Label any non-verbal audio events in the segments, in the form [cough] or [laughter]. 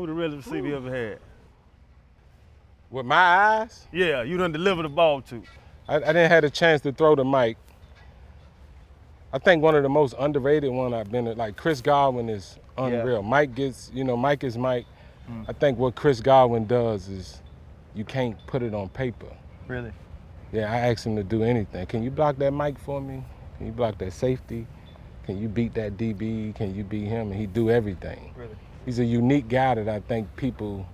Who the realest receiver you ever had? With my eyes, Yeah, you done deliver the ball to. I, I didn't have a chance to throw to Mike. I think one of the most underrated one I've been at, like Chris Godwin is unreal. Mike gets, you know, Mike is Mike. Mm. I think what Chris Godwin does is you can't put it on paper. Really? Yeah, I asked him to do anything. Can you block that mic for me? Can you block that safety? Can you beat that DB? Can you beat him? And he do everything. Really? He's a unique guy that I think people,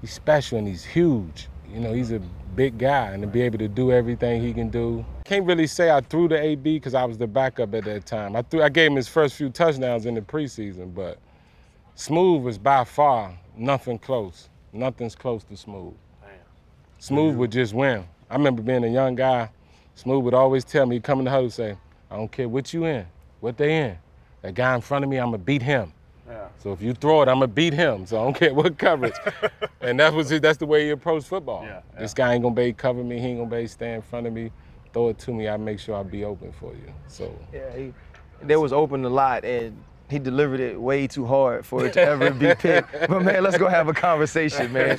he's special and he's huge. You know, he's a big guy and to be able to do everything he can do. Can't really say I threw the AB because I was the backup at that time. I threw, I gave him his first few touchdowns in the preseason, but Smooth was by far nothing close. Nothing's close to Smooth. Smooth would just win. I remember being a young guy. Smooth would always tell me, he'd come in the huddle say, I don't care what you in, what they in. That guy in front of me, I'm gonna beat him. Yeah. So if you throw it, I'm gonna beat him. So I don't [laughs] care what coverage. [laughs] and that was it. That's the way he approached football. Yeah, This guy ain't gonna be able cover me. He ain't gonna be able stay in front of me. Throw it to me. I make sure I be open for you. So Yeah, he, they was open a lot and he delivered it way too hard for it to ever be [laughs] picked. But man, let's go have a conversation, man.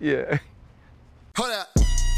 yeah. Hold up,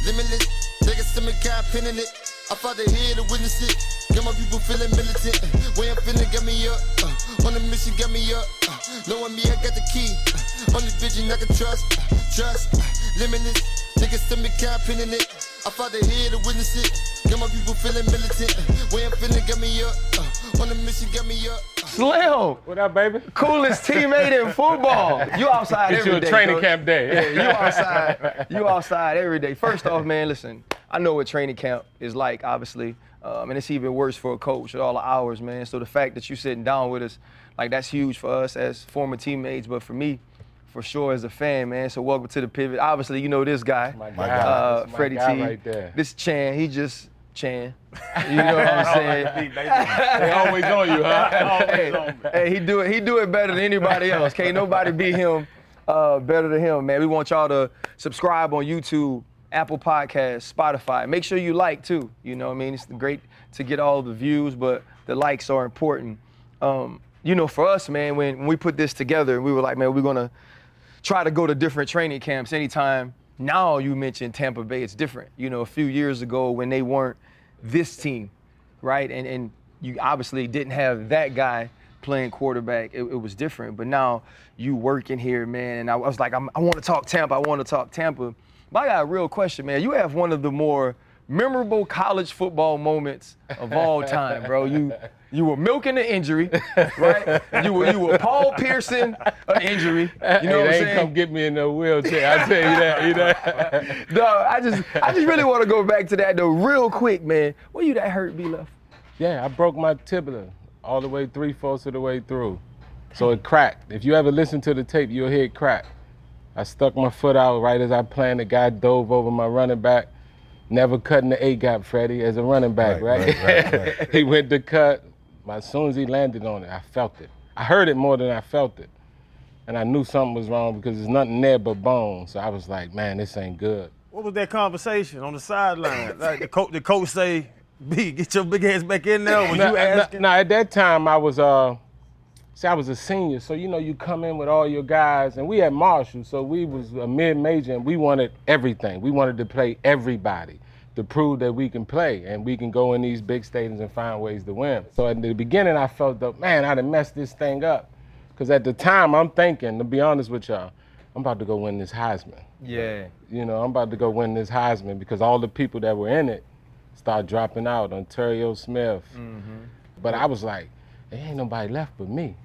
limitless. Niggas to me, got pinning it. I fought the head to witness it. Got my people feeling militant. Way I'm feeling, got me up. Uh, on the mission, got me up. Uh, knowing me, I got the key. Uh, only vision I can trust. Uh, trust. Uh, limitless. Niggas to me, got pinning it. I fought the head to witness it. Got my people feeling militant. Way I'm feeling, got me up. Uh, on the mission, got me up. Uh, Slim, what up, baby? coolest teammate in football. You outside It's every your day, training coach. camp day. Yeah, you outside. You outside every day. First off, man, listen. I know what training camp is like, obviously, um, and it's even worse for a coach at all the hours, man. So the fact that you're sitting down with us, like that's huge for us as former teammates, but for me, for sure as a fan, man. So welcome to the pivot. Obviously, you know this guy, My My guy. guy. uh, my Freddie guy T. right there. This Chan, he just Chan. You know what I'm saying? [laughs] They always on you, huh? [laughs] hey, hey, he do it. He do it better than anybody else. Can't nobody beat him uh, better than him, man. We want y'all to subscribe on YouTube, Apple Podcasts, Spotify. Make sure you like too. You know, what I mean, it's great to get all the views, but the likes are important. Um, you know, for us, man, when, when we put this together, we were like, man, we're gonna try to go to different training camps anytime. Now you mentioned Tampa Bay, it's different. You know, a few years ago when they weren't this team, right? And and you obviously didn't have that guy playing quarterback. It, it was different. But now you working here, man. And I, was like, I'm, I want to talk Tampa. I want to talk Tampa. But I got a real question, man. You have one of the more memorable college football moments of all time, bro. You you were milking the injury, [laughs] right? You were you were Paul Pierce-ing an injury. You know hey, what I'm saying? ain't come get me in no wheelchair. I tell you that. You know? [laughs] No, I just I just really want to go back to that though, real quick, man. Were you that hurt, B left? Yeah, I broke my tibia all the way three fourths of the way through. So it cracked. If you ever listen to the tape, you'll hear it crack. I stuck my foot out right as I planned. The guy dove over my running back. Never cutting the A gap, Freddie, as a running back, Right, right? right, right, right. [laughs] he went to cut. But as soon as he landed on it, I felt it. I heard it more than I felt it. And I knew something was wrong because there's nothing there but bone. So I was like, man, this ain't good. What was that conversation on the sideline? like the coach, the coach say, "B, get your big ass back in there." Was Nah, you nah, asking? nah, at that time I was uh see I was a senior, so you know you come in with all your guys and we had Marshall, so we was a mid-major and we wanted everything. We wanted to play everybody to prove that we can play and we can go in these big stadiums and find ways to win. So at the beginning I felt that man, I'd have messed this thing up. Cause at the time I'm thinking, to be honest with y'all, I'm about to go win this Heisman Yeah. you know, I'm about to go win this Heisman because all the people that were in it start dropping out. Onterrio Smith. Mm-hmm. But I was like, there ain't nobody left but me.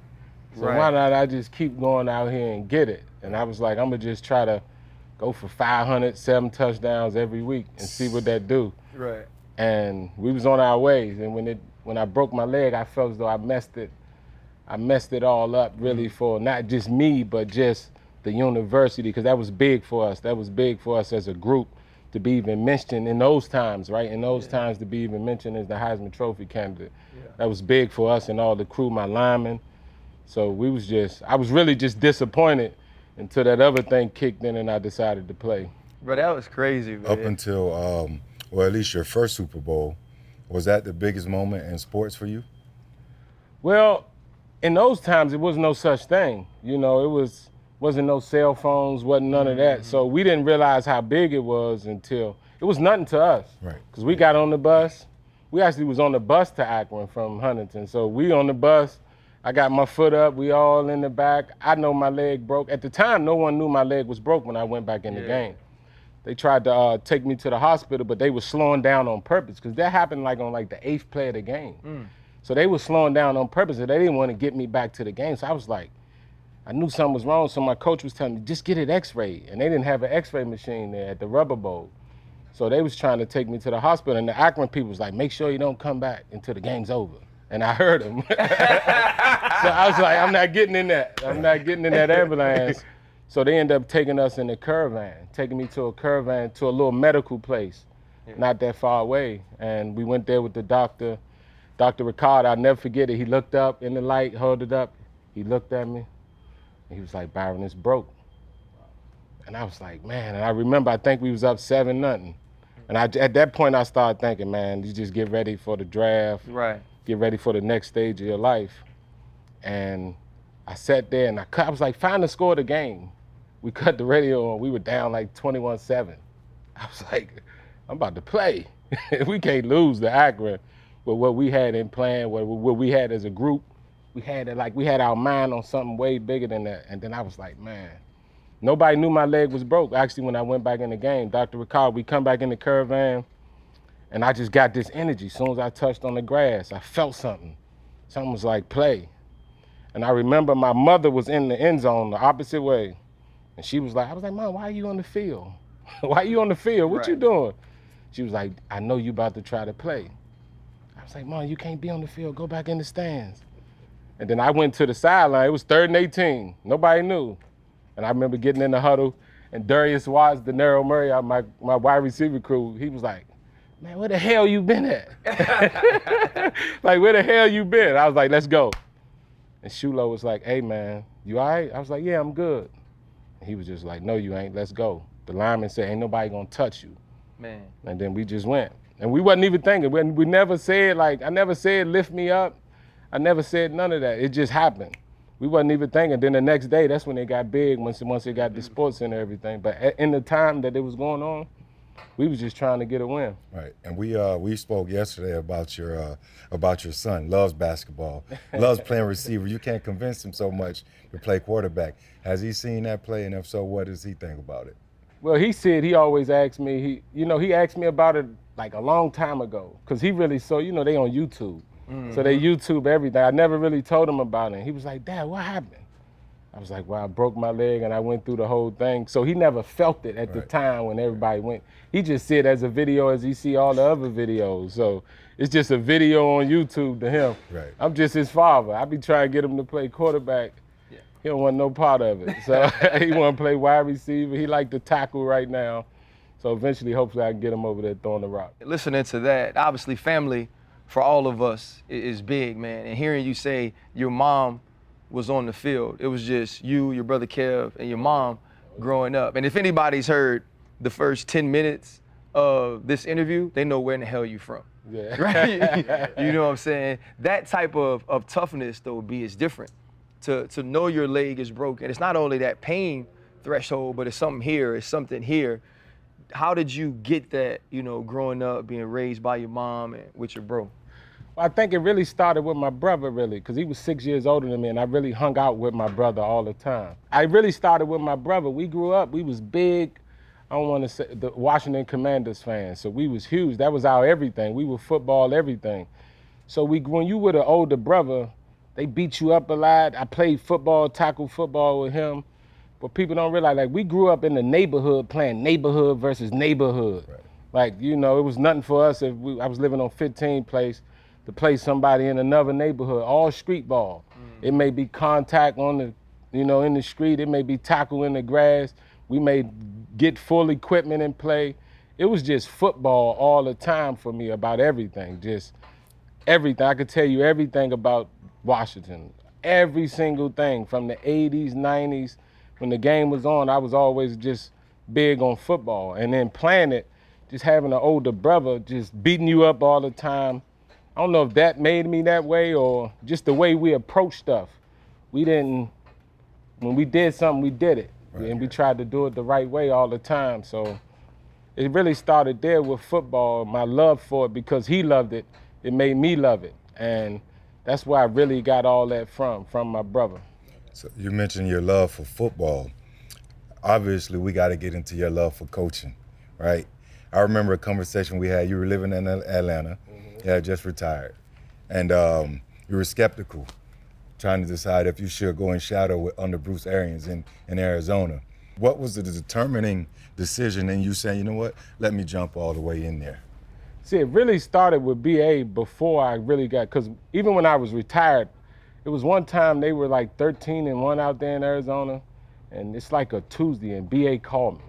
So Right. why not I just keep going out here and get it? And I was like, I'm gonna just try to go for 500, seven touchdowns every week and see what that do. Right. And we was on our ways. And when it when I broke my leg, I felt as though I messed it. I messed it all up really mm-hmm. for not just me, but just the university, because that was big for us. That was big for us as a group to be even mentioned in those times, right? In those times to be even mentioned as the Heisman Trophy candidate. That was big for us and all the crew, my linemen. So we was just, I was really just disappointed until that other thing kicked in and I decided to play. Bro, that was crazy, man. Up until, um, well, at least your first Super Bowl, was that the biggest moment in sports for you? Well, in those times it was no such thing. You know, it was wasn't no cell phones, wasn't none of that. So we didn't realize how big it was until it was nothing to us. Right. Cause we got on the bus. We actually was on the bus to Akron from Huntington. So we on the bus. I got my foot up. We all in the back. I know my leg broke. At the time, no one knew my leg was broke when I went back in the game. They tried to uh, take me to the hospital, but they were slowing down on purpose because that happened like on like the eighth play of the game. So they were slowing down on purpose, and they didn't want to get me back to the game. So I was like, I knew something was wrong. So my coach was telling me, just get it X-rayed, and they didn't have an X-ray machine there at the Rubber Bowl. So they was trying to take me to the hospital, and the Akron people was like, make sure you don't come back until the game's over. And I heard him. [laughs] so I was like, I'm not getting in that. I'm not getting in that ambulance. So they end up taking us in the caravan, taking me to a caravan to a little medical place, not that far away. And we went there with the doctor, Dr. Ricard. I'll never forget it. He looked up in the light, held it up. He looked at me. And he was like, Byron, it's broke. And I was like, man. And I remember, I think we was up seven nothing. And I, at that point, I started thinking, man, you just get ready for the draft Right. Get ready for the next stage of your life. And I sat there and I cut, I was like, find the score of the game. We cut the radio on. We were down like 21-7. I was [laughs] like, I'm about to play. [laughs] we can't lose the Akron with what we had in plan, what, what we had as a group. We had it like we had our mind on something way bigger than that. And then I was like, man, nobody knew my leg was broke. Actually, when I went back in the game, Dr. Ricard, we come back in the caravan, and I just got this energy. As soon as I touched on the grass, I felt something. Something was like play. And I remember my mother was in the end zone the opposite way. And she was like, I was like, Mom, why are you on the field? [laughs] why are you on the field? What you doing? She was like, I know you about to try to play. I was like, Mom, you can't be on the field. Go back in the stands. And then I went to the sideline. It was third and 18. Nobody knew. And I remember getting in the huddle, and Darius Watts, Denero Marriott, my, my wide receiver crew, he was like, man, where the hell you been at? [laughs] like, where the hell you been? I was like, let's go. And Shulo was like, hey, man, you all right? I was like, yeah, I'm good. And he was just like, no, you ain't. Let's go. The lineman said, ain't nobody gonna touch you. Man. And then we just went. And we wasn't even thinking. We, we never said, like, I never said lift me up. I never said none of that. It just happened. We wasn't even thinking. Then the next day, that's when it got big, once, once it got the mm-hmm. SportsCenter and everything. But in the time that it was going on, we was just trying to get a win. Right, and we uh we spoke yesterday about your uh about your son. Loves basketball, [laughs] loves playing receiver. You can't convince him so much to play quarterback. Has he seen that play, and if so, what does he think about it? Well, he said he always asked me. He, you know, he asked me about it like a long time ago, cause he really so you know they on YouTube, so they YouTube everything. I never really told him about it. He was like, Dad, what happened? I was like, Well, I broke my leg and I went through the whole thing. So he never felt it at the time when everybody went. He just see it as a video as he see all the other videos. So it's just a video on YouTube to him. Right. I'm just his father. I be trying to get him to play quarterback. Yeah. He don't want no part of it. So [laughs] he want to play wide receiver. He like to tackle right now. So eventually, hopefully, I can get him over there throwing the rock. listening to that, obviously family for all of us is big, man. And hearing you say your mom was on the field, it was just you, your brother Kev, and your mom growing up. And if anybody's heard the first 10 minutes of this interview, they know where in the hell you from. Yeah. [laughs] Right? you know what I'm saying? That type of, of toughness, though, B, is different. To, to know your leg is broken. It's not only that pain threshold, but it's something here, it's something here how did you get that, you know, growing up, being raised by your mom and with your bro? I think it really started with my brother, really, because he was six years older than me, and I really hung out with my brother all the time. I really started with my brother. We grew up. We was big. I don't want to say the Washington Commanders fans, so we was huge. That was our everything. We were football everything. So we, when you were the older brother, they beat you up a lot. I played football, tackle football with him. But people don't realize, like, we grew up in the neighborhood playing neighborhood versus neighborhood. Like, you know, it was nothing for us if we, I was living on 15 place to play somebody in another neighborhood, all street ball. It may be contact on the, you know, in the street. It may be tackle in the grass. We may get full equipment and play. It was just football all the time for me about everything. Just everything. I could tell you everything about Washington. Every single thing from the 80s, 90s. When the game was on, I was always just big on football. And then playing it, just having an older brother just beating you up all the time. I don't know if that made me that way or just the way we approach stuff. We didn't when we did something, we did it. And we tried to do it the right way all the time. So it really started there with football, my love for it because he loved it. It made me love it. And that's where I really got all that from, from my brother. So you mentioned your love for football. Obviously, we got to get into your love for coaching, right? I remember a conversation we had. You were living in Atlanta, you had just retired, and um, you were skeptical, trying to decide if you should go in shadow with, under Bruce Arians in, in Arizona. What was the determining decision in you saying, you know what, let me jump all the way in there? See, it really started with BA before I really got, because even when I was retired, it was one time they were like 13 and 1 out there in Arizona, and it's like a Tuesday, and BA called me.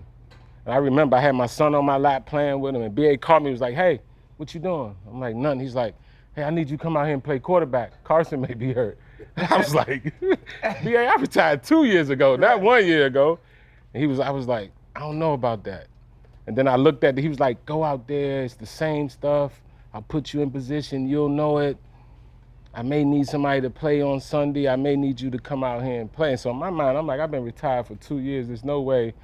And I remember I had my son on my lap playing with him, and BA called me. He was like, "Hey, what you doing?" I'm like, "Nothing." He's like, "Hey, I need you to come out here and play quarterback. Carson may be hurt." [laughs] I was like, [laughs] "BA, I retired two years ago, not one year ago." And he was, I was like, "I don't know about that." And then I looked at it. He was like, "Go out there. It's the same stuff. I'll put you in position. You'll know it. I may need somebody to play on Sunday. I may need you to come out here and play." And so in my mind, I'm like, "I've been retired for two years. There's no way."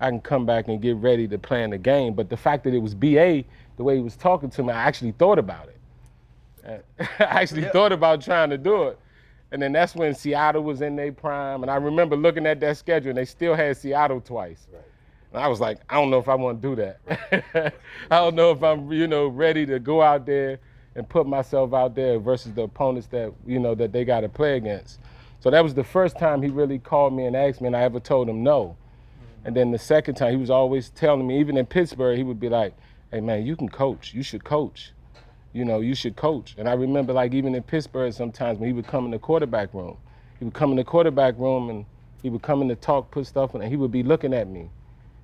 I can come back and get ready to play in the game. But the fact that it was BA, the way he was talking to me, I actually thought about it. [laughs] I actually yeah. thought about trying to do it. And then that's when Seattle was in their prime. And I remember looking at that schedule and they still had Seattle twice. Right. And I was like, I don't know if I want to do that. Right. [laughs] I don't know if I'm, you know, ready to go out there and put myself out there versus the opponents that, you know, that they got to play against. So that was the first time he really called me and asked me, and I ever told him no. And then the second time, he was always telling me, even in Pittsburgh, he would be like, hey, man, you can coach. You should coach. You know, you should coach. And I remember, like, even in Pittsburgh, sometimes when he would come in the quarterback room, he would come in the quarterback room and he would come in to talk, put stuff in, and he would be looking at me.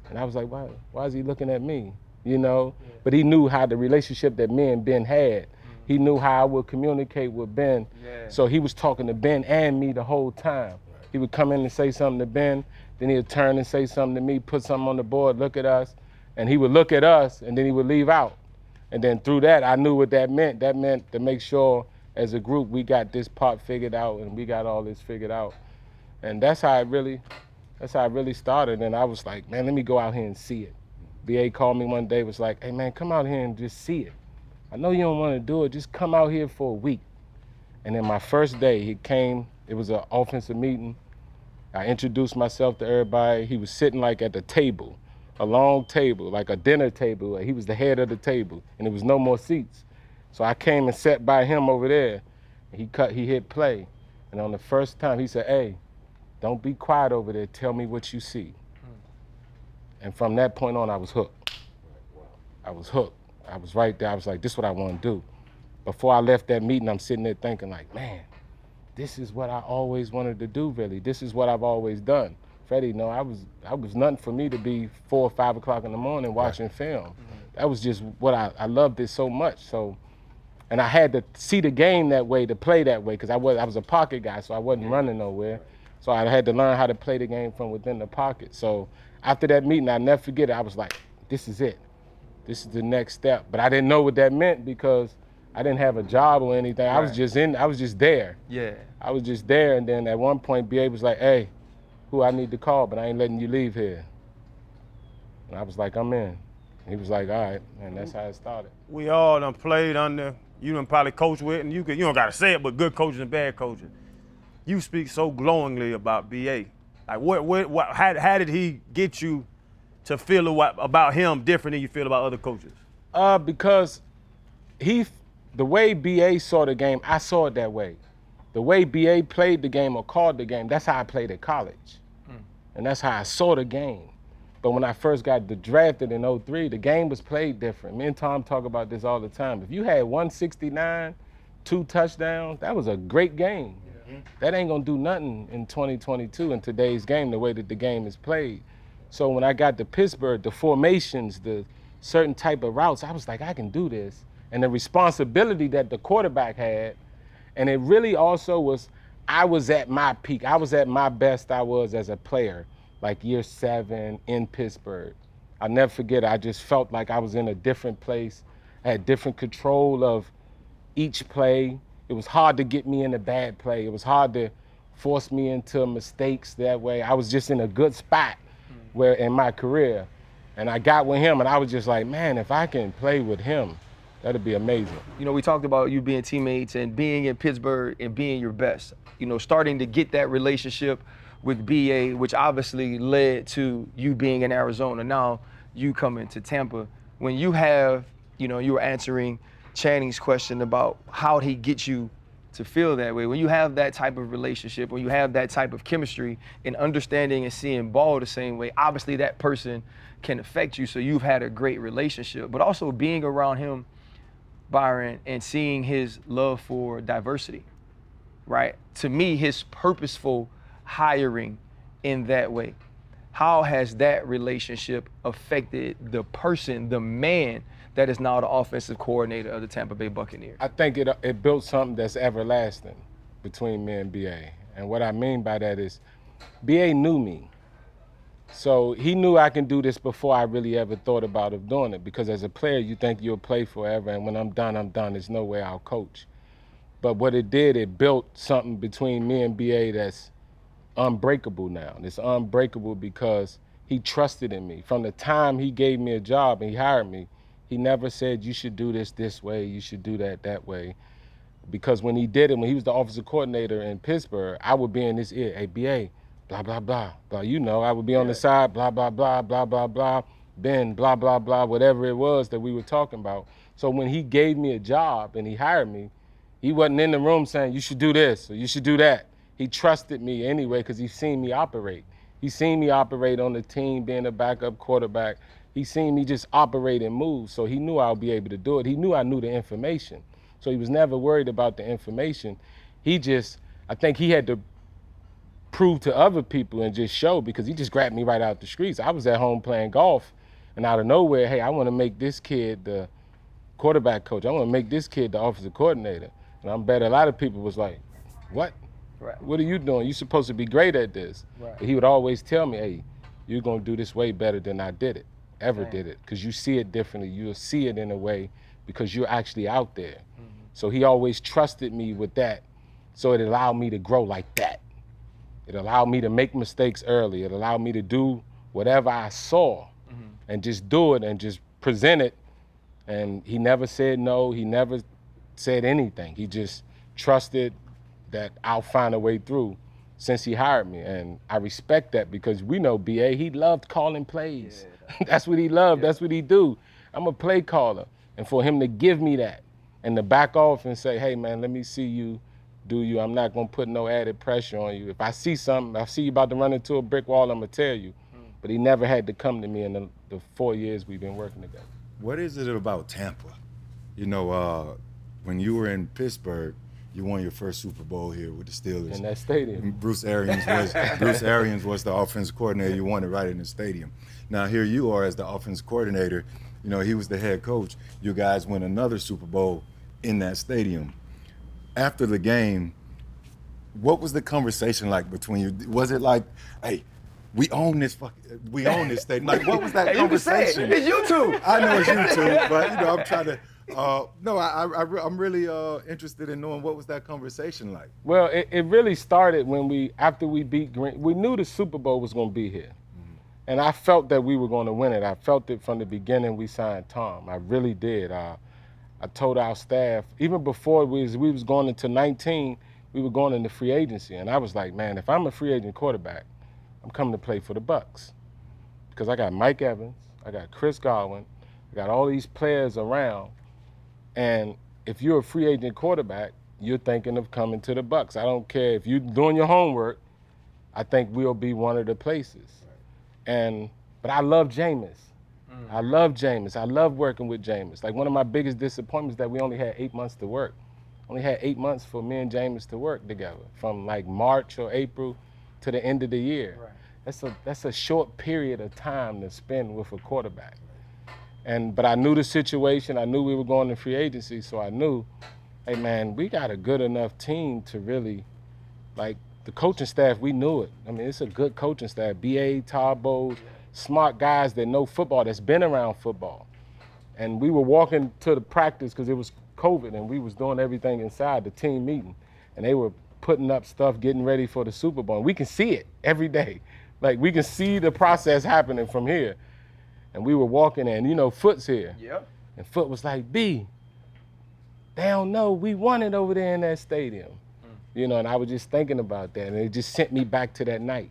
And I was like, why, why is he looking at me? You know? Yeah. But he knew how the relationship that me and Ben had. Mm-hmm. He knew how I would communicate with Ben. Yeah. So he was talking to Ben and me the whole time. Right. He would come in and say something to Ben, then he'd turn and say something to me, put something on the board, look at us, and he would look at us, and then he would leave out. And then through that, I knew what that meant. That meant to make sure as a group we got this part figured out and we got all this figured out. And that's how I really, that's how I really started. And I was like, man, let me go out here and see it. BA called me one day, was like, hey man, come out here and just see it. I know you don't want to do it, just come out here for a week. And then my first day, he came, it was an offensive meeting. I introduced myself to everybody. He was sitting like at the table, a long table, like a dinner table. He was the head of the table, and there was no more seats. So I came and sat by him over there. He cut, he hit play, and on the first time he said, "Hey, don't be quiet over there. Tell me what you see." Hmm. And from that point on, I was hooked. I was hooked. I was right there. I was like, "This is what I want to do." Before I left that meeting, I'm sitting there thinking, like, "Man, this is what I always wanted to do, really. This is what I've always done. Freddie, no, I was I was nothing for me to be four or five o'clock in the morning watching right. film. Mm-hmm. That was just what I, I loved it so much. So and I had to see the game that way, to play that way, because I was I was a pocket guy, so I wasn't running nowhere. So I had to learn how to play the game from within the pocket. So after that meeting, I never forget it. I was like, this is it. This is the next step. But I didn't know what that meant because I didn't have a job or anything. Right. I was just in. I was just there. Yeah. I was just there, and then at one point, BA was like, "Hey, who I need to call, but I ain't letting you leave here." And I was like, "I'm in." He was like, "All right," and that's how it started. We all done played under. You done probably coach with, and you could, you don't gotta say it, but good coaches and bad coaches. You speak so glowingly about BA. Like, what, what, what how, how did he get you to feel about him different than you feel about other coaches? Uh, because he the way BA saw the game, I saw it that way. The way BA played the game or called the game, that's how I played at college. And that's how I saw the game. But when I first got drafted in 03, the game was played different. Me and Tom talk about this all the time. If you had 169, two touchdowns, that was a great game. Mm-hmm. That ain't gonna do nothing in 2022 in today's game, the way that the game is played. So when I got to Pittsburgh, the formations, the certain type of routes, I was like, I can do this and the responsibility that the quarterback had. And it really also was, I was at my peak. I was at my best I was as a player, like year seven in Pittsburgh. I'll never forget, I just felt like I was in a different place. I had different control of each play. It was hard to get me in a bad play. It was hard to force me into mistakes that way. I was just in a good spot mm. where in my career. And I got with him and I was just like, man, if I can play with him, that'd be amazing. You know, we talked about you being teammates and being in Pittsburgh and being your best. You know, starting to get that relationship with BA, which obviously led to you being in Arizona. Now you coming to Tampa. When you have, you know, you were answering Channing's question about how he gets you to feel that way. When you have that type of relationship, when you have that type of chemistry and understanding and seeing ball the same way, obviously that person can affect you. So you've had a great relationship. But also being around him, Byron, and seeing his love for diversity, right? To me, his purposeful hiring in that way. How has that relationship affected the person, the man that is now the offensive coordinator of the Tampa Bay Buccaneers? I think it it built something that's everlasting between me and BA. And what I mean by that is BA knew me. So he knew I can do this before I really ever thought about of doing it. Because as a player, you think you'll play forever, and when I'm done, I'm done. There's no way I'll coach. But what it did, it built something between me and BA that's unbreakable now. It's unbreakable because he trusted in me. From the time he gave me a job and he hired me, he never said you should do this this way, you should do that that way. Because when he did it, when he was the offensive coordinator in Pittsburgh, I would be in his ear, hey, BA, blah, blah, blah, blah. You know, I would be on the side, blah, blah, blah, blah, blah, blah, Ben, blah, blah, blah, whatever it was that we were talking about. So when he gave me a job and he hired me, he wasn't in the room saying, you should do this or you should do that. He trusted me anyway because he seen me operate. He seen me operate on the team, being a backup quarterback. He seen me just operate and move, so he knew I'll be able to do it. He knew I knew the information, so he was never worried about the information. He just, I think he had to prove to other people and just show because he just grabbed me right out the streets. I was at home playing golf, and out of nowhere, hey, I want to make this kid the quarterback coach. I want to make this kid the offensive coordinator. And I'm bet a lot of people was like, what? Right. What are you doing? You're supposed to be great at this. Right. But he would always tell me, hey, you're going to do this way better than I did it, ever Dang. did it. Because you see it differently. You'll see it in a way because you're actually out there. Mm-hmm. So he always trusted me with that. So it allowed me to grow like that. It allowed me to make mistakes early. It allowed me to do whatever I saw mm-hmm. and just do it and just present it. And he never said no. He never said anything. He just trusted that I'll find a way through since he hired me. And I respect that because we know BA, he loved calling plays. [laughs] That's what he loved. That's what he do. I'm a play caller. And for him to give me that and to back off and say, hey man, let me see you do you. I'm not gonna put no added pressure on you. If I see something, I see you about to run into a brick wall, I'm gonna tell you. But he never had to come to me in the, the four years we've been working together. What is it about Tampa? You know, uh, when you were in Pittsburgh, you won your first Super Bowl here with the Steelers. In that stadium. Bruce Arians was [laughs] Bruce Arians was the offensive coordinator. You won it right in the stadium. Now here you are as the offensive coordinator. You know he was the head coach. You guys win another Super Bowl in that stadium. After the game, what was the conversation like between you? Was it like, hey, we own this fuck, we own this stadium? Like what was that [laughs] Hey, you it. conversation? It's you two. I know it's you two, [laughs] but you know I'm trying to. Uh, no, I, I, I, am really uh, interested in knowing what was that conversation like. Well, it, it really started when we, after we beat Green, we knew the Super Bowl was going to be here. And I felt that we were going to win it. I felt it from the beginning we signed Tom. I really did. Uh, I told our staff, even before we was, we was going into 19, we were going into free agency. And I was like, man, if I'm a free agent quarterback, I'm coming to play for the Bucs. Because I got Mike Evans, I got Chris Godwin, I got all these players around. And if you're a free agent quarterback, you're thinking of coming to the Bucs. I don't care if you're doing your homework. I think we'll be one of the places. And but I love Jameis. I mm. love Jameis. I love working with Jameis. Like one of my biggest disappointments that we only had eight months to work. Only had eight months for me and Jameis to work together, from like March or April to the end of the year. That's a that's a short period of time to spend with a quarterback. And but I knew the situation. I knew we were going to free agency, so I knew, hey man, we got a good enough team to really, like the coaching staff. We knew it. I mean, it's a good coaching staff. Ba, Todd Bowles, smart guys that know football, that's been around football. And we were walking to the practice because it was COVID, and we was doing everything inside the team meeting, and they were putting up stuff, getting ready for the Super Bowl. And we can see it every day, like we can see the process happening from here. And we were walking, and you know, Foot's here, Yep. and Foot was like, "B, they don't know we won it over there in that stadium," mm. you know. And I was just thinking about that, and it just sent me back to that night.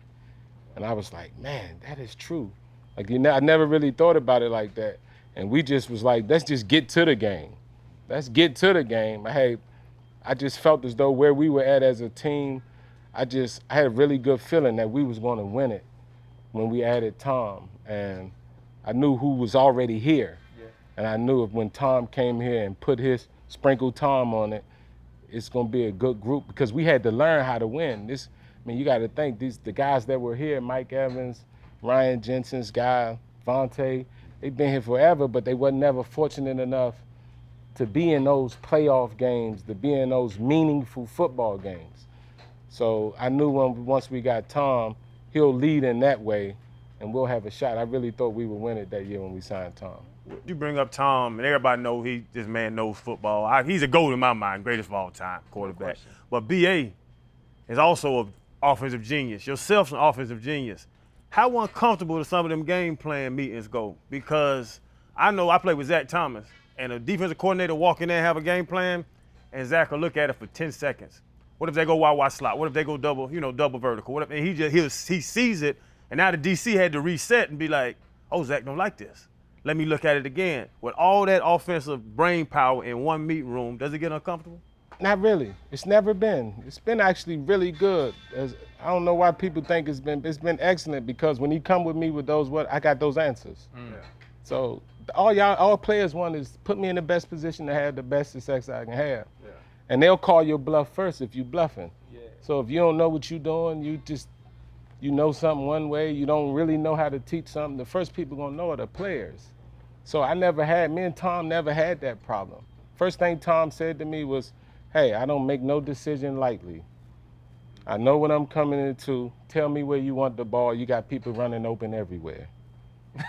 And I was like, man, that is true. Like you know, I never really thought about it like that. And we just was like, let's just get to the game. Let's get to the game. Hey, I just felt as though where we were at as a team, I just I had a really good feeling that we was going to win it when we added Tom. And I knew who was already here. Yeah. And I knew if when Tom came here and put his sprinkle Tom on it, it's gonna be a good group because we had to learn how to win. This, I mean, you got to think these the guys that were here, Mike Evans, Ryan Jensen's guy, Vontae, they've been here forever, but they were never fortunate enough to be in those playoff games, to be in those meaningful football games. So I knew when once we got Tom, he'll lead in that way, and we'll have a shot. I really thought we would win it that year when we signed Tom. You bring up Tom, and everybody know he this man knows football. I, he's a goat in my mind, greatest of all time quarterback. but BA is also an offensive genius. Yourself's an offensive genius. How uncomfortable do some of them game plan meetings go? Because I know I played with Zach Thomas, and a defensive coordinator walk in there and have a game plan, and Zach will look at it for 10 seconds. What if they go wide wide slot? What if they go double, you know, double vertical? What if and he just he'll, he sees it, and now the DC had to reset and be like, oh Zach don't like this. Let me look at it again. With all that offensive brain power in one meeting room, does it get uncomfortable? Not really. It's never been. It's been actually really good. As, I don't know why people think it's been. It's been excellent because when you come with me with those, what I got those answers. Mm. So all y'all, all players want is put me in the best position to have the best success I can have. And they'll call your bluff first if you bluffing. So if you don't know what you're doing, you just you know something one way, you don't really know how to teach something. The first people gonna know are the players. So I never had, me and Tom never had that problem. First thing Tom said to me was, hey, I don't make no decision lightly. I know what I'm coming into. Tell me where you want the ball. You got people running open everywhere.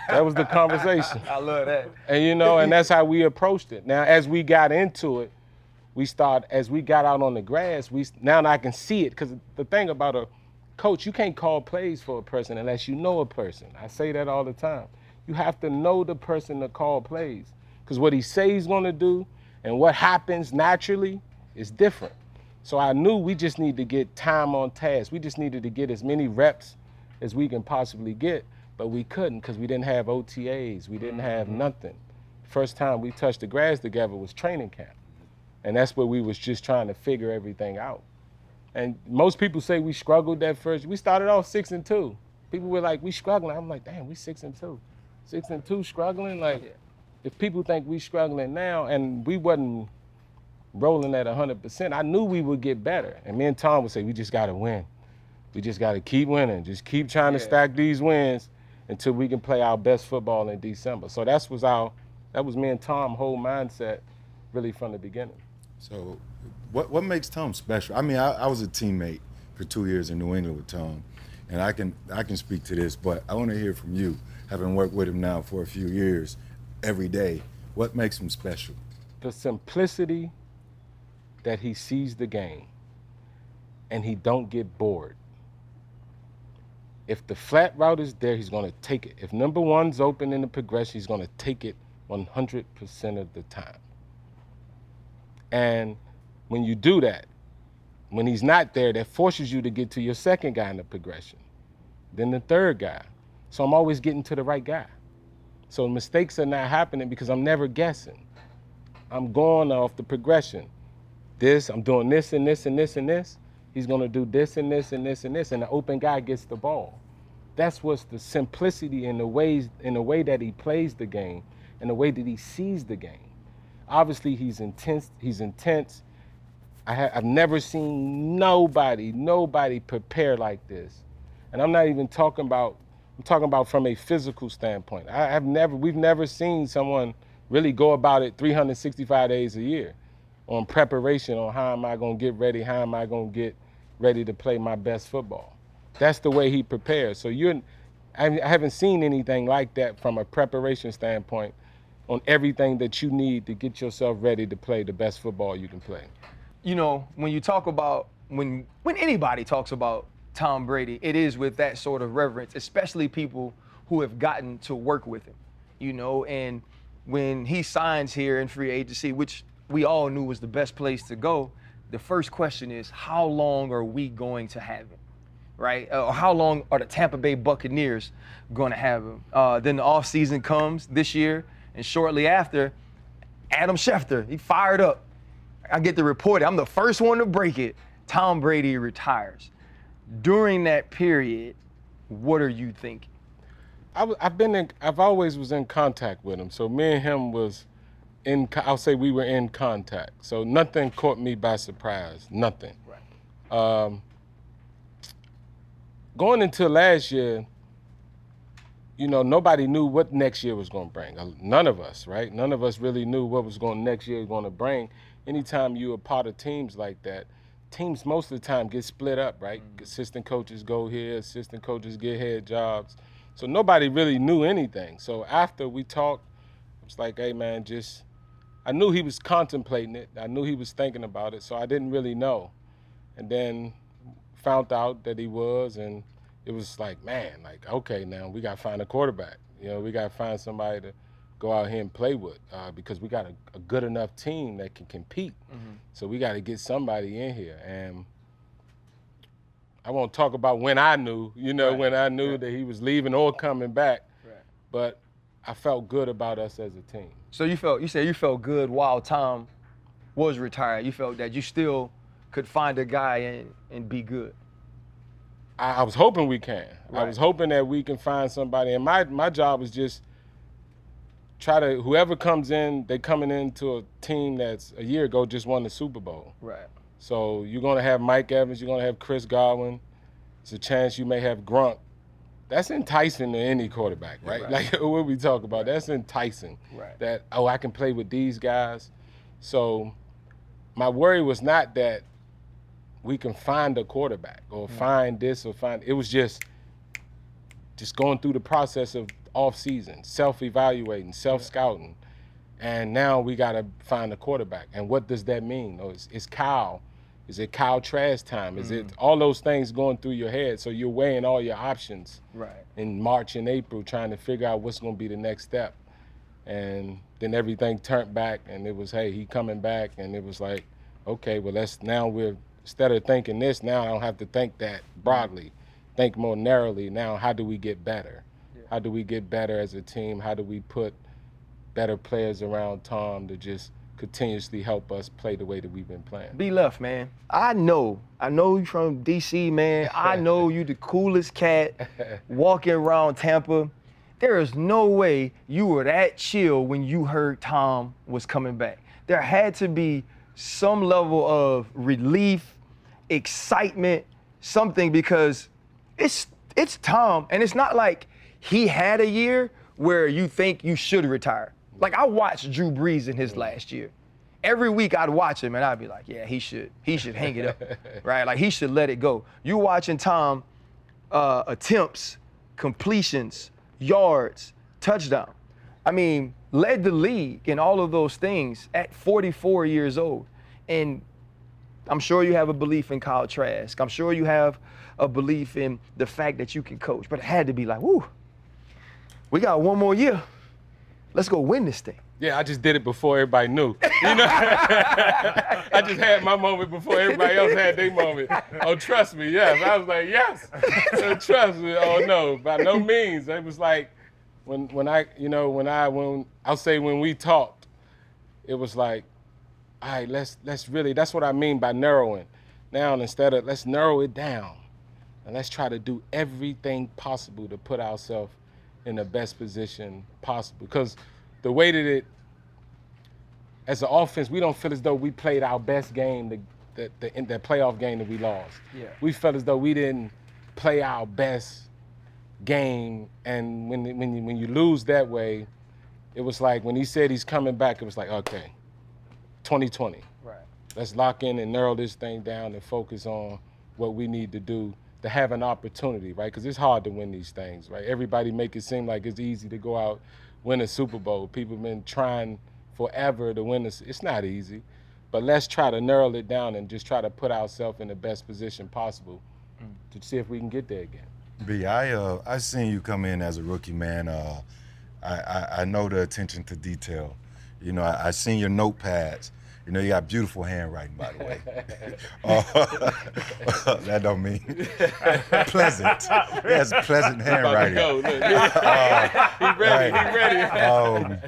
That was the conversation. [laughs] I love that. And you know, and that's how we approached it. Now, as we got into it, we start as we got out on the grass. We now I can see it because the thing about a coach, you can't call plays for a person unless you know a person. I say that all the time. You have to know the person to call plays because what he says he's going to do and what happens naturally is different. So I knew we just need to get time on task. We just needed to get as many reps as we can possibly get, but we couldn't because we didn't have OTAs. We didn't have mm-hmm. nothing. First time we touched the grass together was training camp. And that's where we was just trying to figure everything out. And most people say we struggled that first. We started off six and two. People were like, we struggling. I'm like, damn, we six and two. Six and two struggling? Like, if people think we struggling now and we wasn't rolling at 100%, I knew we would get better. And me and Tom would say, we just got to win. We just got to keep winning. Just keep trying to stack these wins until we can play our best football in December. So that's was our, that was me and Tom whole mindset really from the beginning. So, what what makes Tom special? I mean, I, I was a teammate for two years in New England with Tom, and I can I can speak to this, but I want to hear from you, having worked with him now for a few years, every day. What makes him special? the simplicity that he sees the game and he don't get bored. If the flat route is there, he's going to take it. If number one's open in the progression, he's going to take it 100% of the time. And when you do that, when he's not there, that forces you to get to your second guy in the progression, then the third guy. So I'm always getting to the right guy. So mistakes are not happening because I'm never guessing. I'm going off the progression. This, I'm doing this and this and this and this. He's gonna do this and this and this and this, and the open guy gets the ball. That's what's the simplicity in the ways in the way that he plays the game and the way that he sees the game. Obviously, he's intense. He's intense. I ha- I've never seen nobody, nobody prepare like this. And I'm not even talking about. I'm talking about from a physical standpoint. I have never. We've never seen someone really go about it 365 days a year on preparation on how am I going to get ready, how am I going to get ready to play my best football. That's the way he prepares. So you're, I haven't seen anything like that from a preparation standpoint. on everything that you need to get yourself ready to play the best football you can play. you know, when you talk about when when anybody talks about Tom Brady, it is with that sort of reverence, especially people who have gotten to work with him. You know, and when he signs here in free agency, which we all knew was the best place to go, the first question is how long are we going to have him? Right? Uh, Or how long are the Tampa Bay Buccaneers going to have him? Uh, then the offseason comes this year, and shortly after, Adam Schefter, he fired up. I get the report. I'm the first one to break it. Tom Brady retires. During that period, what are you thinking? I, I've been in, I've always was in contact with him. So me and him was in, I'll say we were in contact. So nothing caught me by surprise. Nothing. Right. Um, going into last year, you know, nobody knew what next year was going to bring. None of us, right? None of us really knew what was going next year was going to bring. Anytime you're a part of teams like that, teams most of the time get split up, right? Assistant coaches go here, assistant coaches get head jobs. So nobody really knew anything. So after we talked, it's like, hey man, just I knew he was contemplating it. I knew he was thinking about it, so I didn't really know. And then found out that he was and it was like, man, like, okay, now we gotta find a quarterback. You know, we gotta find somebody to go out here and play with uh, because we got a, a good enough team that can compete. So we got to get somebody in here. And I won't talk about when I knew, you know, Right. when I knew Right. that he was leaving or coming back. Right. But I felt good about us as a team. So you felt you said you felt good while Tom was retired. You felt that you still could find a guy and, and be good. I, I was hoping we can. I was hoping that we can find somebody. And my my job is just try to whoever comes in, they coming into a team that's a year ago just won the Super Bowl. Right. So you're gonna have Mike Evans, you're gonna have Chris Godwin. It's a chance you may have Gronk. That's enticing to any quarterback, right? Right. Like [laughs] what we talk about. That's enticing. Right. That oh, I can play with these guys. So my worry was not that we can find a quarterback or mm. find this or find it was just just going through the process of off season, self-evaluating, self-scouting. And now we got to find a quarterback. And what does that mean? Oh, is, is Kyle? Is it Kyle Trask time? Is it mm. all those things going through your head? So you're weighing all your options Right. in March and April, trying to figure out what's going to be the next step. And then everything turned back, and it was, hey, he coming back, and it was like, okay, well, let's now we're instead of thinking this, now I don't have to think that broadly, think more narrowly. Now, how do we get better? How do we get better as a team? How do we put better players around Tom to just continuously help us play the way that we've been playing? Be left, man. I know. I know you from DC, man. I [laughs] know you the coolest cat [laughs] walking around Tampa. There is no way you were that chill when you heard Tom was coming back. There had to be some level of relief, excitement, something because it's it's Tom and it's not like he had a year where you think you should retire. Like I watched Drew Brees in his last year. Every week I'd watch him and I'd be like, yeah, he should he should hang it up, [laughs] right? Like he should let it go. You watching Tom uh, attempts, completions, yards, touchdown. I mean, led the league in all of those things at 44 years old. And I'm sure you have a belief in Kyle Trask. I'm sure you have a belief in the fact that you can coach. But it had to be like, whoo, we got one more year. Let's go win this thing. Yeah, I just did it before everybody knew. You know, [laughs] I just had my moment before everybody else had their moment. Oh, trust me, yes. I was like, yes, Uh, trust me. Oh no, by no means. It was like when when I, you know, when I when I'll say when we talked, it was like, all right, let's let's really. That's what I mean by narrowing. Now instead of let's narrow it down, and let's try to do everything possible to put ourselves in the best position possible. Because the way that it, as an offense, we don't feel as though we played our best game, the the, the, in the playoff game that we lost. Yeah. We felt as though we didn't play our best game, and when when you, when you lose that way, it was like when he said he's coming back, it was like okay, 2020 Right. let's lock in and narrow this thing down and focus on what we need to do to have an opportunity, right? Because it's hard to win these things, right? Everybody make it seem like it's easy to go out win a Super Bowl. People been trying forever to win this. It's not easy, but let's try to narrow it down and just try to put ourselves in the best position possible to see if we can get there again. B, I uh, I seen you come in as a rookie, man. Uh, I, I I know the attention to detail. You know, I, I seen your notepads. You know, you got beautiful handwriting, by the way. Uh, [laughs] [laughs] that don't mean [laughs] pleasant. He has pleasant handwriting. Go, look, Uh, he ready, he ready. um,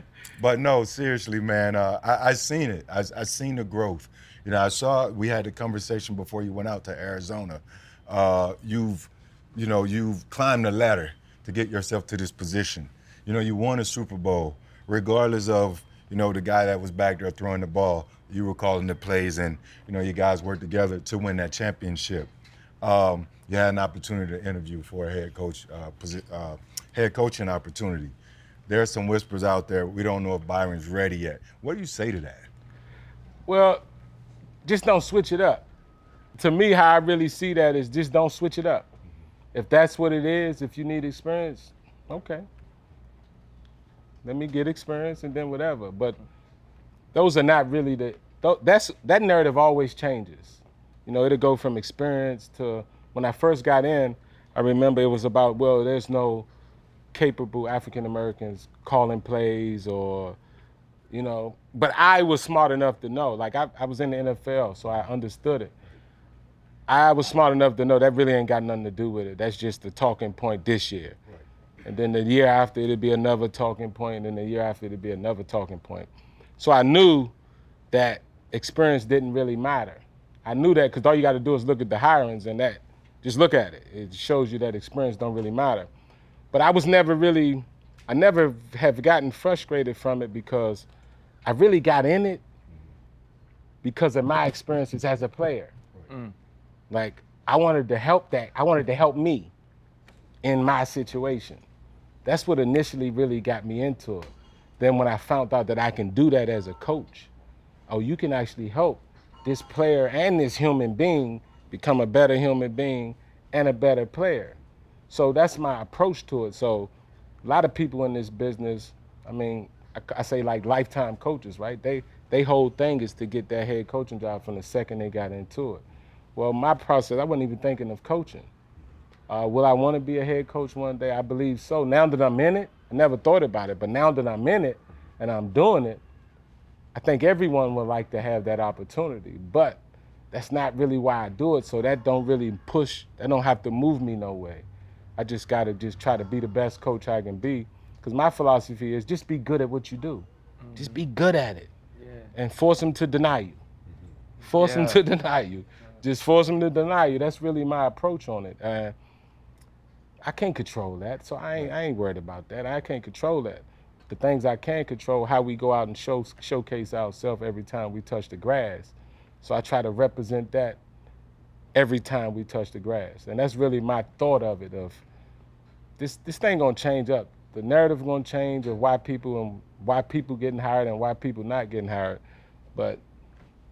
but no, seriously, man, uh, I, I seen it. I, I seen the growth. You know, I saw we had the conversation before you went out to Arizona. Uh, you've, you know, you've climbed the ladder to get yourself to this position. You know, you won a Super Bowl, regardless of you know the guy that was back there throwing the ball. You were calling the plays, and you know you guys worked together to win that championship. Um, you had an opportunity to interview for a head coach, uh, uh, head coaching opportunity. There are some whispers out there. We don't know if Byron's ready yet. What do you say to that? Well, just don't switch it up. To me, how I really see that is just don't switch it up. If that's what it is, if you need experience, okay. Let me get experience and then whatever. But those are not really the that's that narrative always changes. You know, it'll go from experience to when I first got in, I remember it was about, well, there's no capable African Americans calling plays or you know. But I was smart enough to know. Like I, I was in the NFL, so I understood it. I was smart enough to know that really ain't got nothing to do with it. That's just the talking point this year. And then the year after it'd be another talking point, and the year after it'd be another talking point. So I knew that experience didn't really matter. I knew that because all you got to do is look at the hirings, and that just look at it. It shows you that experience don't really matter. But I was never really, I never have gotten frustrated from it because I really got in it because of my experiences as a player. Mm. Like I wanted to help that. I wanted to help me in my situation. That's what initially really got me into it. Then when I found out that I can do that as a coach, oh, you can actually help this player and this human being become a better human being and a better player. So that's my approach to it. So a lot of people in this business, I mean, I, I say like lifetime coaches, right? They they whole thing is to get that head coaching job from the second they got into it. Well, my process, I wasn't even thinking of coaching. Uh, will I want to be a head coach one day? I believe so. Now that I'm in it, I never thought about it, but now that I'm in it and I'm doing it, I think everyone would like to have that opportunity. But that's not really why I do it. So that don't really push. That don't have to move me no way. I just got to just try to be the best coach I can be. Because my philosophy is just be good at what you do. Just be good at it. And force them to deny you. Force them to [laughs] deny you. Just force them to deny you. That's really my approach on it. Uh, I can't control that, so I ain't, I ain't worried about that. I can't control that. The things I can control, how we go out and show showcase ourselves every time we touch the grass. So I try to represent that every time we touch the grass, and that's really my thought of it. Of this this thing gonna change up. The narrative gonna change of why people and why people getting hired and why people not getting hired, but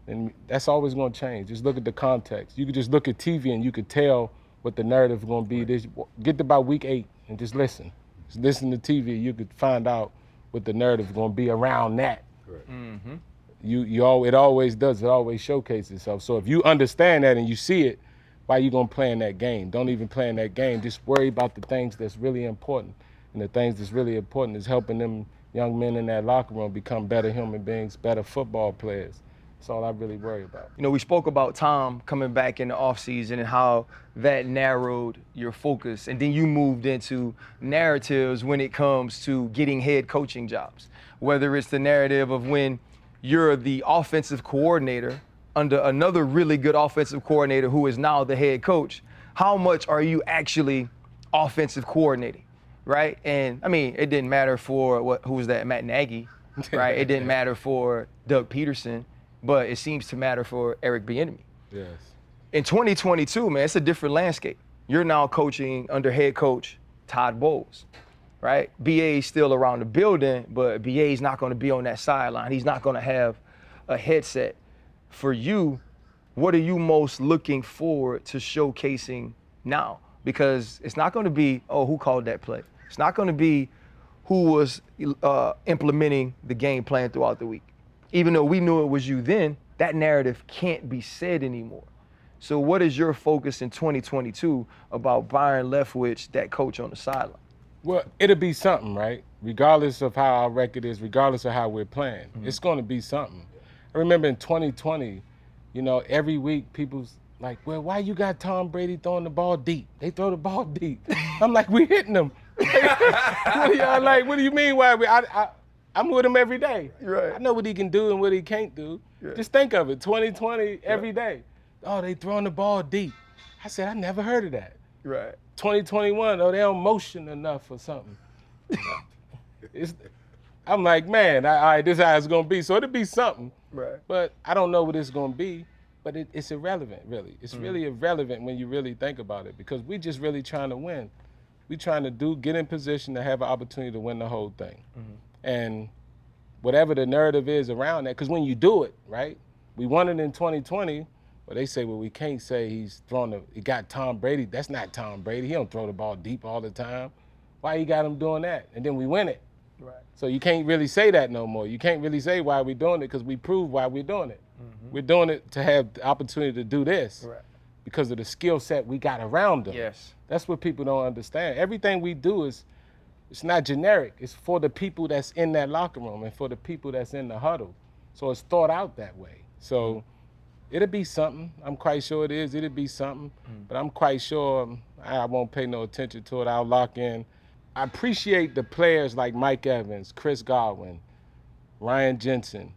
and that's always going to change. Just look at the context. You could just look at TV and you could tell what the narrative is going to be. This get to about week eight and just listen. Just listen to TV. You could find out what the narrative is going to be around that. Mm-hmm. You you all it always does. It always showcases itself. So if you understand that and you see it, why you gonna play in that game? Don't even play in that game. Just worry about the things that's really important. And the things that's really important is helping them young men in that locker room become better human beings, better football players. That's all I really worry about. You know, we spoke about Tom coming back in the offseason and how that narrowed your focus. And then you moved into narratives when it comes to getting head coaching jobs. Whether it's the narrative of when you're the offensive coordinator under another really good offensive coordinator who is now the head coach, how much are you actually offensive coordinating? Right? And I mean, it didn't matter for what who was that, Matt Nagy, right? It didn't [laughs] matter for Doug Pederson, but it seems to matter for Eric Bieniemy. Yes. In 2022, man, it's a different landscape. You're now coaching under head coach Todd Bowles, right? BA is still around the building, but BA is not going to be on that sideline. He's not going to have a headset. For you, what are you most looking forward to showcasing now because it's not going to be oh who called that play. It's not going to be who was uh, implementing the game plan throughout the week. Even though we knew it was you then, that narrative can't be said anymore. So, what is your focus in 2022 about Byron Leftwich, that coach on the sideline? Well, it'll be something, right? Regardless of how our record is, regardless of how we're playing, mm-hmm. it's going to be something. I remember in 2020, you know, every week people's like, well, why you got Tom Brady throwing the ball deep? They throw the ball deep. [laughs] I'm like, we hitting them. what do y'all like? What do you mean? Why we? I, I, I'm with him every day. Right. I know what he can do and what he can't do. Yeah. Just think of it. 2020 every yeah. day. Oh, they throwing the ball deep. I said, I never heard of that. Right. 2021, oh, they don't motion enough or something. [laughs] it's, I'm like, man, all right, this is how it's gonna be. So it'll be something. Right. But I don't know what it's gonna be. But it, it's irrelevant, really. It's mm-hmm. really irrelevant when you really think about it because we're just really trying to win. We're trying to do get in position to have an opportunity to win the whole thing. Mm-hmm. And whatever the narrative is around that, because when you do it, right? We won it in 2020. But they say, well, we can't say he's throwing the, he got Tom Brady. That's not Tom Brady. He don't throw the ball deep all the time. Why you got him doing that? And then we win it. Right. So you can't really say that no more. You can't really say why we're doing it because we prove why we're doing it. Mm-hmm. We're doing it to have the opportunity to do this right. because of the skill set we got around them. Yes. That's what people don't understand. Everything we do is it's not generic. It's for the people that's in that locker room and for the people that's in the huddle. So it's thought out that way. So it'll be something. I'm quite sure it is. It'll be something. Mm. But I'm quite sure I won't pay no attention to it. I'll lock in. I appreciate the players like Mike Evans, Chris Godwin, Ryan Jensen,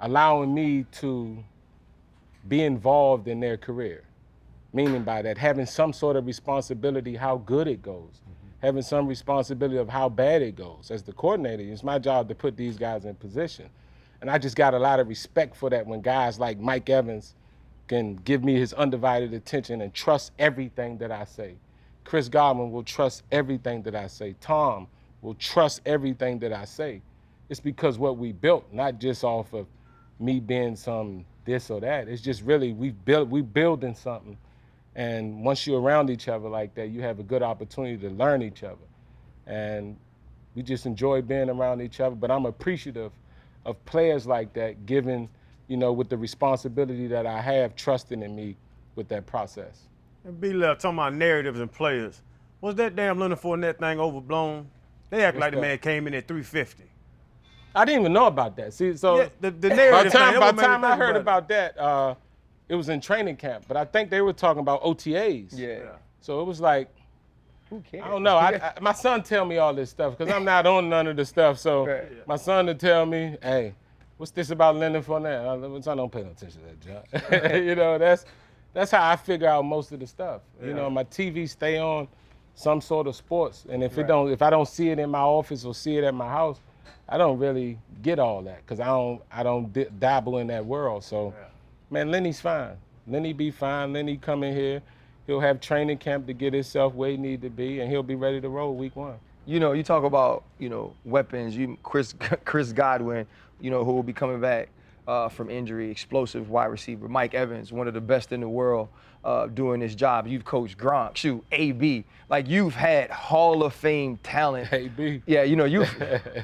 allowing me to be involved in their career. Meaning by that, having some sort of responsibility how good it goes, mm-hmm. Having some responsibility of how bad it goes. As the coordinator, it's my job to put these guys in position. And I just got a lot of respect for that when guys like Mike Evans can give me his undivided attention and trust everything that I say. Chris Godwin will trust everything that I say. Tom will trust everything that I say. It's because what we built, not just off of me being some this or that. It's just really we build we building something. And once you're around each other like that, you have a good opportunity to learn each other. And we just enjoy being around each other. But I'm appreciative of players like that, given, you know, with the responsibility that I have, trusting in me with that process. And B left talking about narratives and players. Was that damn Leonard Fournette thing overblown? They act What's like that? the man came in at 350. I didn't even know about that. See, so yeah, the, the narrative. By the time, thing, by time I heard about, about that, uh, it was in training camp. But I think they were talking about OTAs. Yeah. So it was like, who cares? I don't know. I, I, my son tell me all this stuff because I'm not on none of the stuff. So right, yeah. my son to tell me, hey, what's this about Leonard Fournette? I, I don't pay no attention to that, John. [laughs] you know, that's that's how I figure out most of the stuff. Yeah. You know, my TV stay on some sort of sports, and if right. it don't, if I don't see it in my office or see it at my house, I don't really get all that because I don't I don't d- dabble in that world. So, yeah. Man, Lenny's fine. Lenny be fine. Lenny come in here. He'll have training camp to get himself where he need to be, and he'll be ready to roll week one. You know, you talk about you know weapons. You Chris [laughs] Chris Godwin, you know, who will be coming back uh, from injury, explosive wide receiver. Mike Evans, one of the best in the world uh, doing this job. You've coached Gronk, shoot, AB. Like you've had Hall of Fame talent. [laughs] AB. Yeah, you know you've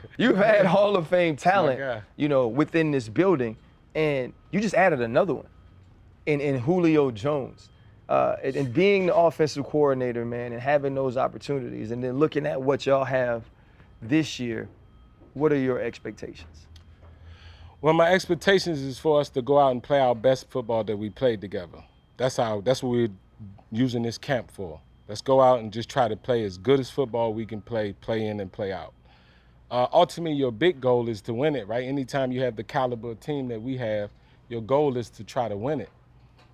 [laughs] you've had Hall of Fame talent. You know within this building, and you just added another one, in in Julio Jones. Uh, and, and being the offensive coordinator, man, and having those opportunities, and then looking at what y'all have this year, what are your expectations? Well, my expectations is for us to go out and play our best football that we played together. That's how. That's what we're using this camp for. Let's go out and just try to play as good as football we can play, play in and play out. Uh, ultimately, your big goal is to win it, right? Anytime you have the caliber team that we have, your goal is to try to win it.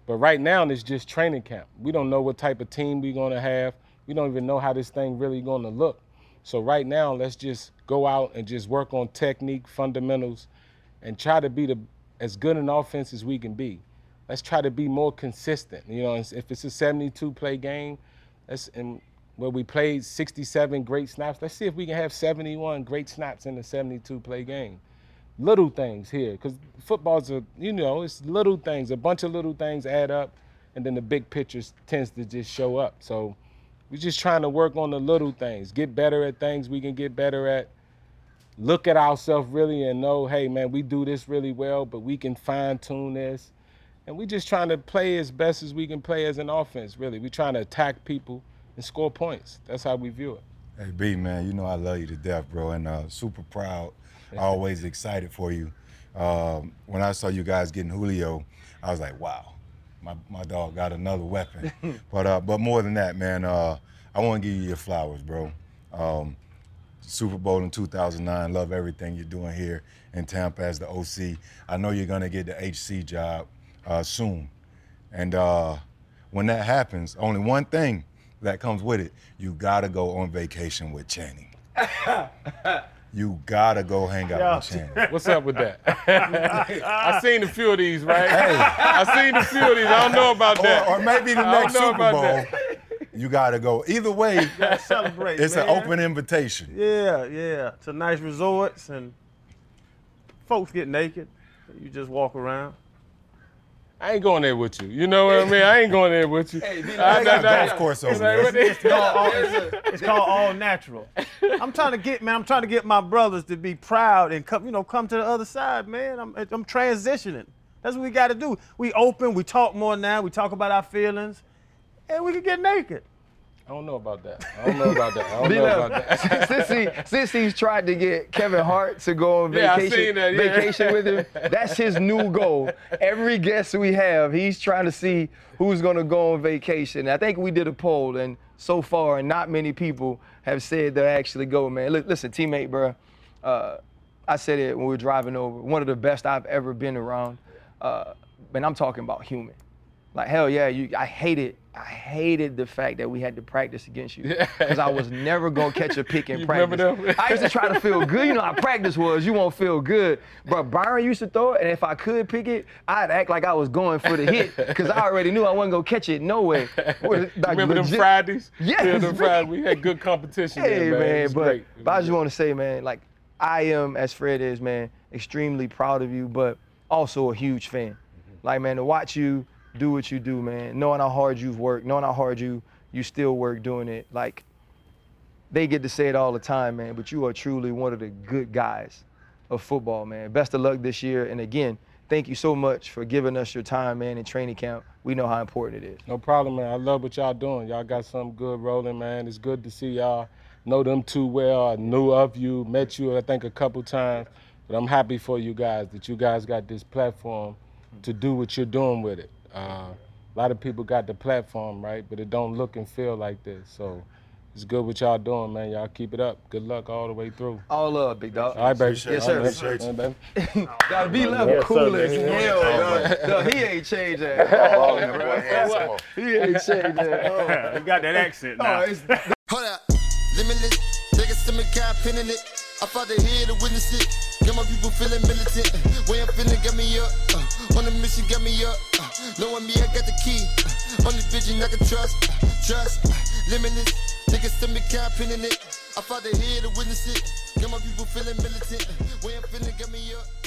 But right now, it's just training camp. We don't know what type of team we're going to have. We don't even know how this thing really going to look. So right now, let's just go out and just work on technique, fundamentals, and try to be the as good an offense as we can be. Let's try to be more consistent. You know, if it's a 72 play game, let's and where we played 67 great snaps, let's see if we can have 71 great snaps in the 72 play game. Little things here, because football's a you know it's little things. A bunch of little things add up, and then the big picture tends to just show up. So we're just trying to work on the little things, get better at things we can get better at. Look at ourselves really and know, hey man, we do this really well, but we can fine tune this. And we're just trying to play as best as we can play as an offense, really. We're trying to attack people and score points. That's how we view it. Hey B man, you know I love you to death, bro, and uh, super proud. Always excited for you. Um, when I saw you guys getting Julio, I was like, wow, my, my dog got another weapon. [laughs] but uh, but more than that, man, uh, I want to give you your flowers, bro. Um, Super Bowl in 2009. Love everything you're doing here in Tampa as the OC. I know you're gonna get the HC job uh, soon, and uh, when that happens, only one thing that comes with it: you gotta go on vacation with Channing. [laughs] you gotta go hang out Yeah. with Channing. What's up with that? [laughs] I seen a few of these, right? I seen a few of these. I don't know about that. Or, or maybe the next Super Bowl. that. You gotta go. Either way, Celebrate. it's an open invitation. Yeah, yeah. To nice resorts and folks get naked. You just walk around. I ain't going there with you. You know what I mean? I ain't going there with you. [laughs] Hey, be I- got I- a golf course over It's like, there. what they- It's called all natural. I'm trying to get man. I'm trying to get my brothers to be proud and come, you know, come to the other side, man. I'm, I'm transitioning. That's what we got to do. We open. We talk more now. We talk about our feelings, and we can get naked. I don't know about that. I don't know about that. I don't [laughs] know about that. since, he, since he's tried to get Kevin Hart to go on [laughs] Yeah, I vacation, that, yeah. vacation with him, that's his new goal. Every guest we have, he's trying to see who's going to go on vacation. I think we did a poll, and so far, not many people have said they'll actually go, man. Listen, teammate, bro. Uh, I said it when we were driving over. One of the best I've ever been around. Uh, and I'm talking about human. Like hell yeah, you. I hated. I hated the fact that we had to practice against you because I was never gonna [laughs] catch a pick in practice. I used to try to feel good. You know how practice was. You won't feel good. But Byron used to throw it, and if I could pick it, I'd act like I was going for the hit because I already knew I wasn't gonna catch it no [laughs] way. Like, Remember them Fridays? [laughs] Yes, Yeah, them. Fridays. We had good competition Hey there, man. Man, but, great. But I just want to say, man, like I am, as Fred is, man, extremely proud of you, but also a huge fan. Mm-hmm. Like man, to watch you do what you do, man, knowing how hard you've worked, knowing how hard you you still work doing it, like they get to say it all the time, man. But you are truly one of the good guys of football, man. Best of luck this year, and again, thank you so much for giving us your time, man, in training camp. We know how important it is. No problem, man. I love what y'all doing. Y'all got something good rolling, man. It's good to see y'all. Know them too well. I knew of you, met you, I think, a couple times. But I'm happy for you guys that you guys got this platform to do what you're doing with it. Uh, a lot of people got the platform, right? But it don't look and feel like this. So it's good what y'all doing, man. Y'all keep it up. Good luck all the way through. All love, big dog. All right, baby. Yes, All right, sir. baby. All right, baby. Gotta be left Yes, cool as man. hell, dog. Dog, He ain't changed that. He ain't changed that. [laughs] you got that accent Oh, now. it's, [laughs] Hold up, limitless. Niggas to me, got pinning it. I fought the head to witness it. Got my people feeling militant. Way I'm feeling, got me up. Uh, on the mission, got me up. Knowing me, I got the key. Uh, only vision I can trust. Uh, trust. Uh, limitless. Niggas to me, pinning it. I the head to witness it. Got my people feeling militant. Way I'm feeling, got me up.